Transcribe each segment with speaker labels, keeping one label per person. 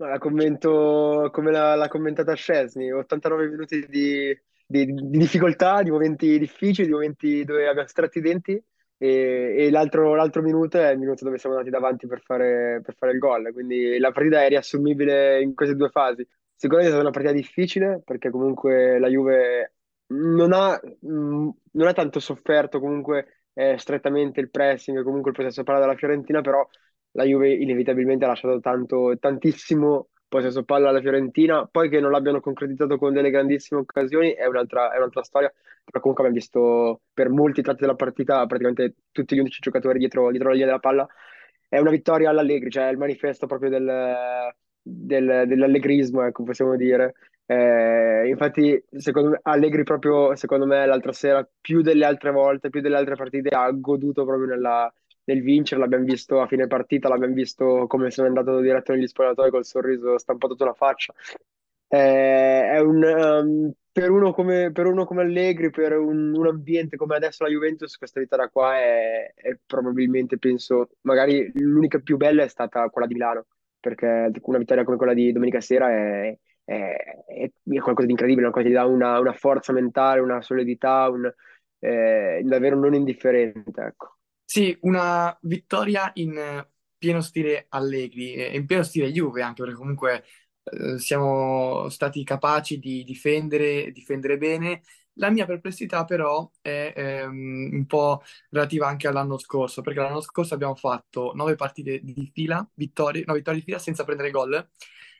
Speaker 1: La commento come l'ha l'ha commentata Szczesny, 89 minuti di, di- di difficoltà, di momenti difficili, di momenti dove abbiamo stretto i denti e, e l'altro l'altro minuto è il minuto dove siamo andati davanti per fare, per fare il gol. Quindi la partita è riassumibile in queste due fasi. Sicuramente è stata una partita difficile perché comunque la Juve non ha, non ha tanto sofferto comunque eh, strettamente il pressing, comunque il possesso palla della Fiorentina, però la Juve inevitabilmente ha lasciato tanto, tantissimo possesso palla alla Fiorentina, poi che non l'abbiano concretizzato con delle grandissime occasioni è un'altra è un'altra storia, però comunque abbiamo visto per molti tratti della partita praticamente tutti gli 11 giocatori dietro, dietro la linea della palla, è una vittoria all'Allegri, cioè è il manifesto proprio del, del- dell'allegrismo, ecco, possiamo dire. Eh, infatti, secondo me, Allegri proprio, secondo me, l'altra sera, più delle altre volte, più delle altre partite, ha goduto proprio nella nel vincere, l'abbiamo visto a fine partita, l'abbiamo visto come se n'è andato diretto negli spogliatoi col sorriso stampato sulla faccia. Eh, è un, um, per uno come, per uno come Allegri, per un, un ambiente come adesso la Juventus, questa vittoria qua è, è probabilmente, penso, magari l'unica più bella è stata quella di Milano, perché una vittoria come quella di domenica sera è, è- è- qualcosa di incredibile, una cosa che ti dà una, una forza mentale, una solidità, un, eh, davvero non indifferente, ecco.
Speaker 2: Sì, una vittoria in eh, pieno stile Allegri e in pieno stile Juve anche perché comunque eh, siamo stati capaci di difendere, difendere bene. La mia perplessità però è ehm, un po' relativa anche all'anno scorso, perché l'anno scorso abbiamo fatto nove partite di fila, vittorie, no, vittorie di fila senza prendere gol,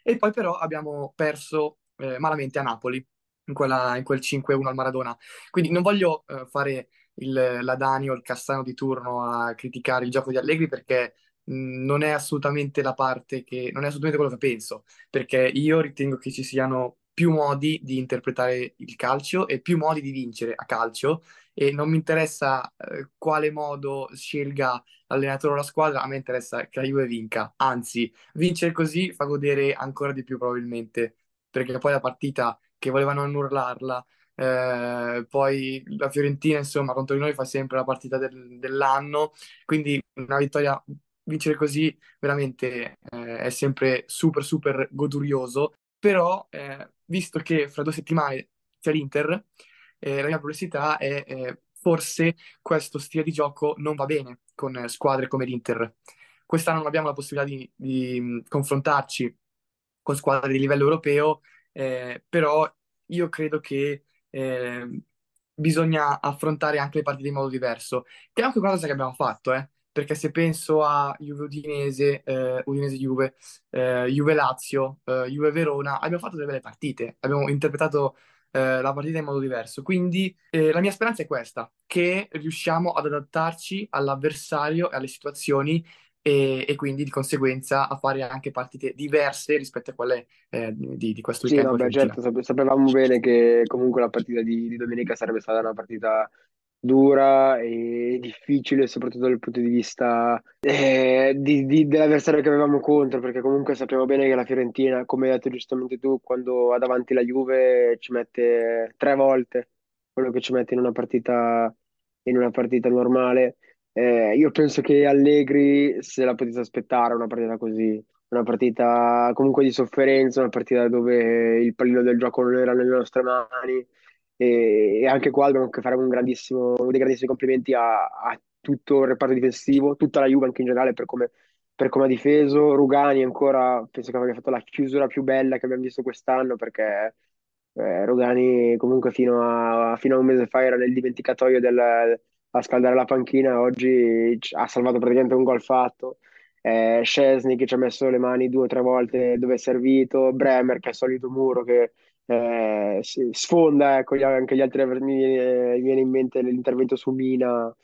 Speaker 2: e poi però abbiamo perso eh, malamente a Napoli, in quella- in quel 5-1 al Maradona. Quindi non voglio eh, fare il, la Dani o il Cassano di turno a criticare il gioco di Allegri perché mh, non è assolutamente la parte che, non è assolutamente quello che penso, perché io ritengo che ci siano più modi di interpretare il calcio e più modi di vincere a calcio e non mi interessa eh, quale modo scelga l'allenatore o la squadra, a me interessa che la Juve vinca, anzi, vincere così fa godere ancora di più probabilmente, perché poi la partita che volevano annullarla eh, poi la Fiorentina, insomma, contro di noi fa sempre la partita del- dell'anno, quindi una vittoria, vincere così veramente eh, è sempre super, super godurioso. Però, eh, visto che fra due settimane c'è l'Inter, eh, la mia perplessità è eh, forse questo stile di gioco non va bene con squadre come l'Inter. Quest'anno non abbiamo la possibilità di, di, mh, confrontarci con squadre di livello europeo, però io credo che eh, bisogna affrontare anche le partite in modo diverso, che è anche una cosa che abbiamo fatto, eh, perché se penso a Juve Udinese, eh, Udinese Juve, eh, Juve Lazio, eh, Juve Verona, abbiamo fatto delle belle partite, abbiamo interpretato eh, la partita in modo diverso. Quindi eh, la mia speranza è questa, che riusciamo ad adattarci all'avversario e alle situazioni e, e quindi di conseguenza a fare anche partite diverse rispetto a quelle eh, di, di questo
Speaker 1: Sì,
Speaker 2: weekend
Speaker 1: no,
Speaker 2: con
Speaker 1: beh,
Speaker 2: Fiorentina.
Speaker 1: certo, sap- sapevamo bene che comunque la partita di, di domenica sarebbe stata una partita dura e difficile, soprattutto dal punto di vista eh, di- di- dell'avversario che avevamo contro, perché comunque sappiamo bene che la Fiorentina, come hai detto giustamente tu, quando ha davanti la Juve ci mette tre volte quello che ci mette in una partita, in una partita normale. Eh, io penso che Allegri se la potesse aspettare una partita così una partita comunque di sofferenza, una partita dove il pallino del gioco non era nelle nostre mani e, e anche qua dobbiamo fare un grandissimo, dei grandissimi complimenti a, a tutto il reparto difensivo, tutta la Juve anche in generale per come, per come ha difeso. Rugani ancora penso che abbia fatto la chiusura più bella che abbiamo visto quest'anno perché eh, Rugani comunque fino a, fino a un mese fa era nel dimenticatoio del, a scaldare la panchina, oggi ha salvato praticamente un gol fatto. Eh, Szczesny che ci ha messo le mani due o tre volte dove è servito, Bremer che è il solito muro che eh, sfonda, ecco, anche gli altri mi viene, mi viene in mente l'intervento su Mina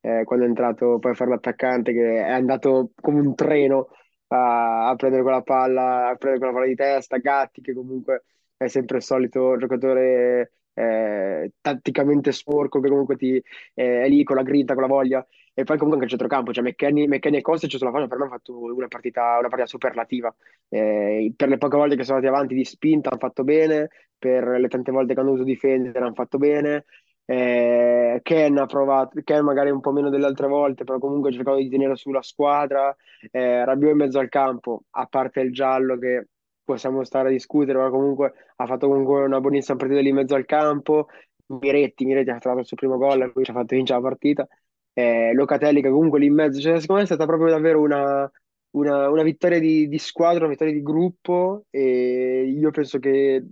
Speaker 1: eh, quando è entrato poi a fare l'attaccante che è andato come un treno a, a prendere quella palla, a prendere quella palla di testa, Gatti che comunque è sempre il solito giocatore eh, tatticamente sporco che comunque ti, eh, è lì con la grinta, con la voglia e poi comunque anche il centrocampo, cioè McKennie, McKennie e Kostic sulla fascia per me hanno fatto una partita, una partita superlativa. Eh, per le poche volte che sono andati avanti di spinta hanno fatto bene, per le tante volte che hanno dovuto difendere hanno fatto bene. Eh, Ken ha provato, Ken magari un po' meno delle altre volte, però comunque ha cercato di tenere sulla squadra. Eh, Rabiot in mezzo al campo, a parte il giallo che possiamo stare a discutere, ma comunque ha fatto comunque una buonissima partita lì in mezzo al campo. Miretti, Miretti ha trovato il suo primo gol, lui ci ha fatto vincere la partita. Eh, Locatelli che comunque lì in mezzo, cioè, secondo me è stata proprio davvero una, una, una vittoria di, di squadra, una vittoria di gruppo e io penso che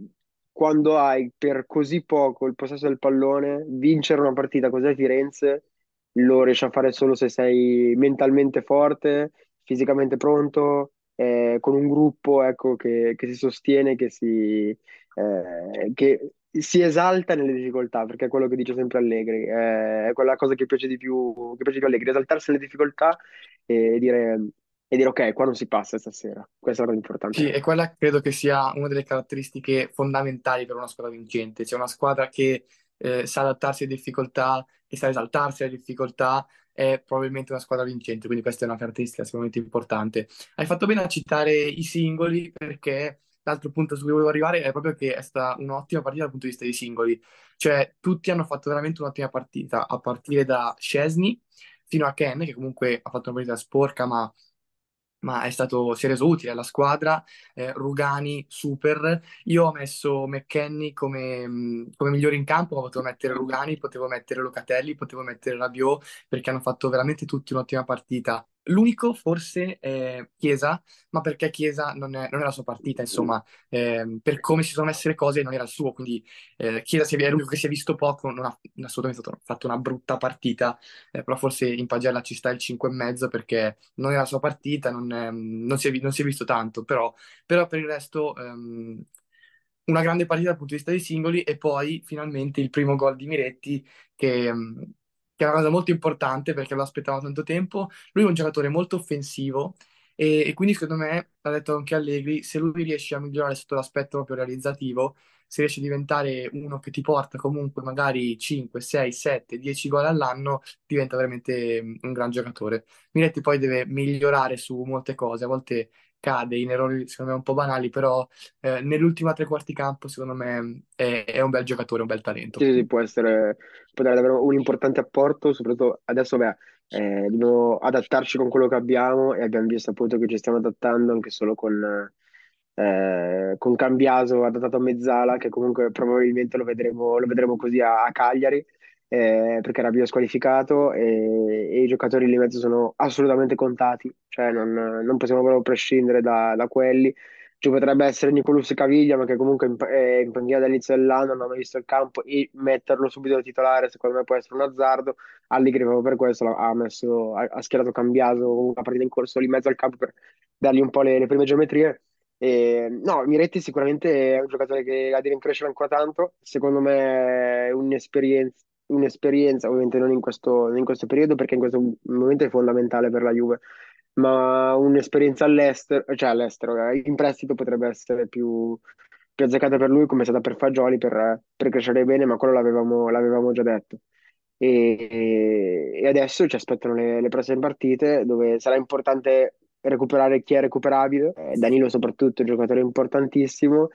Speaker 1: quando hai per così poco il possesso del pallone, vincere una partita così a Firenze lo riesci a fare solo se sei mentalmente forte, fisicamente pronto, eh, con un gruppo ecco, che, che si sostiene, che si, eh, che si esalta nelle difficoltà, perché è quello che dice sempre Allegri, eh, è quella cosa che piace di più, che piace di più Allegri, esaltarsi nelle difficoltà e dire, e dire ok, qua non si passa stasera, questa è la cosa
Speaker 2: Sì,
Speaker 1: importante.
Speaker 2: e quella credo che sia una delle caratteristiche fondamentali per una squadra vincente. C'è una squadra che eh, sa adattarsi alle difficoltà, che sa esaltarsi alle difficoltà, è probabilmente una squadra vincente, quindi questa è una caratteristica sicuramente importante. Hai fatto bene a citare i singoli perché l'altro punto su cui volevo arrivare è proprio che è stata un'ottima partita dal punto di vista dei singoli. Cioè, tutti hanno fatto veramente un'ottima partita, a partire da Szczesny fino a Ken, che comunque ha fatto una partita sporca, ma ma stato, si è reso utile alla squadra. Eh, Rugani, super. Io ho messo McKenny come, mh, come migliore in campo, ma potevo mettere Rugani, potevo mettere Locatelli, potevo mettere Rabiot, perché hanno fatto veramente tutti un'ottima partita. L'unico forse è Chiesa, ma perché Chiesa non è, non è la sua partita, insomma, ehm, per come si sono messe le cose non era il suo, quindi eh, Chiesa è, l'unico che si è visto poco, non ha assolutamente fatto, una brutta partita, eh, però forse in pagella ci sta il 5 e mezzo perché non è la sua partita, non, ehm, non si è, non si è visto tanto, però, però per il resto ehm, una grande partita dal punto di vista dei singoli e poi finalmente il primo gol di Miretti che, ehm, che è una cosa molto importante perché lo aspettavo tanto tempo. Lui è un giocatore molto offensivo e, e quindi secondo me, l'ha detto anche Allegri, se lui riesce a migliorare sotto l'aspetto proprio realizzativo, se riesce a diventare uno che ti porta comunque magari 5, 6, 7, 10 gol all'anno, diventa veramente mm, un gran giocatore. Miretti poi deve migliorare su molte cose, a volte cade in errori secondo me un po' banali, però eh, nell'ultima tre quarti campo secondo me è, è un bel giocatore, un bel talento.
Speaker 1: Sì, sì, può essere, può dare davvero un importante apporto, soprattutto adesso, beh, eh, dobbiamo adattarci con quello che abbiamo e abbiamo visto appunto che ci stiamo adattando anche solo con, eh, con Cambiaso adattato a Mezzala, che comunque probabilmente lo vedremo, lo vedremo così a, a Cagliari, eh, perché era bio squalificato e, e i giocatori lì mezzo sono assolutamente contati, cioè non, non possiamo proprio prescindere da, da quelli. Ci potrebbe essere Nicolus Caviglia, ma che comunque in- è in panchina dall'inizio dell'anno, non ha visto il campo, e metterlo subito da titolare secondo me può essere un azzardo. Allegri proprio per questo ha messo, ha, ha schierato Cambiaso una partita in corso lì in mezzo al campo per dargli un po' le, le prime geometrie. E, no, Miretti sicuramente è un giocatore che la deve crescere ancora tanto. Secondo me è un'esperienza, un'esperienza, ovviamente non in questo, in questo periodo, perché in questo momento è fondamentale per la Juve ma un'esperienza all'estero, cioè all'estero, eh, in prestito potrebbe essere più, più azzeccata per lui, come è stata per Fagioli, per, per crescere bene, ma quello l'avevamo l'avevamo già detto. E, e adesso ci aspettano le, le prossime partite, dove sarà importante recuperare chi è recuperabile, eh, Danilo soprattutto, un giocatore importantissimo,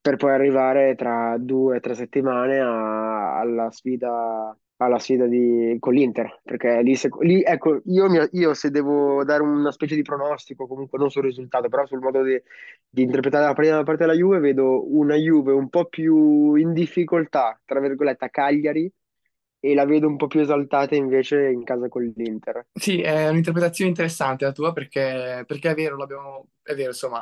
Speaker 1: per poi arrivare tra due o tre settimane alla sfida alla sfida di- con l'Inter, perché lì, se- lì, ecco, io, mi- io se devo dare una specie di pronostico, comunque non sul risultato, però sul modo di, di interpretare la da parte della Juve, vedo una Juve un po' più in difficoltà, tra virgolette, a Cagliari, e la vedo un po' più esaltata invece in casa con l'Inter.
Speaker 2: Sì, è un'interpretazione interessante la tua perché, perché è vero, l'abbiamo, è vero, insomma,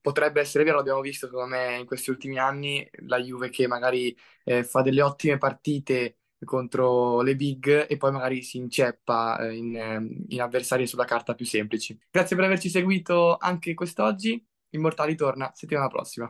Speaker 2: potrebbe essere vero, l'abbiamo visto secondo me in questi ultimi anni, la Juve che magari eh, fa delle ottime partite contro le big e poi magari si inceppa eh, in, eh, in avversari sulla carta più semplici. Grazie per averci seguito anche quest'oggi, Immortali torna settimana prossima.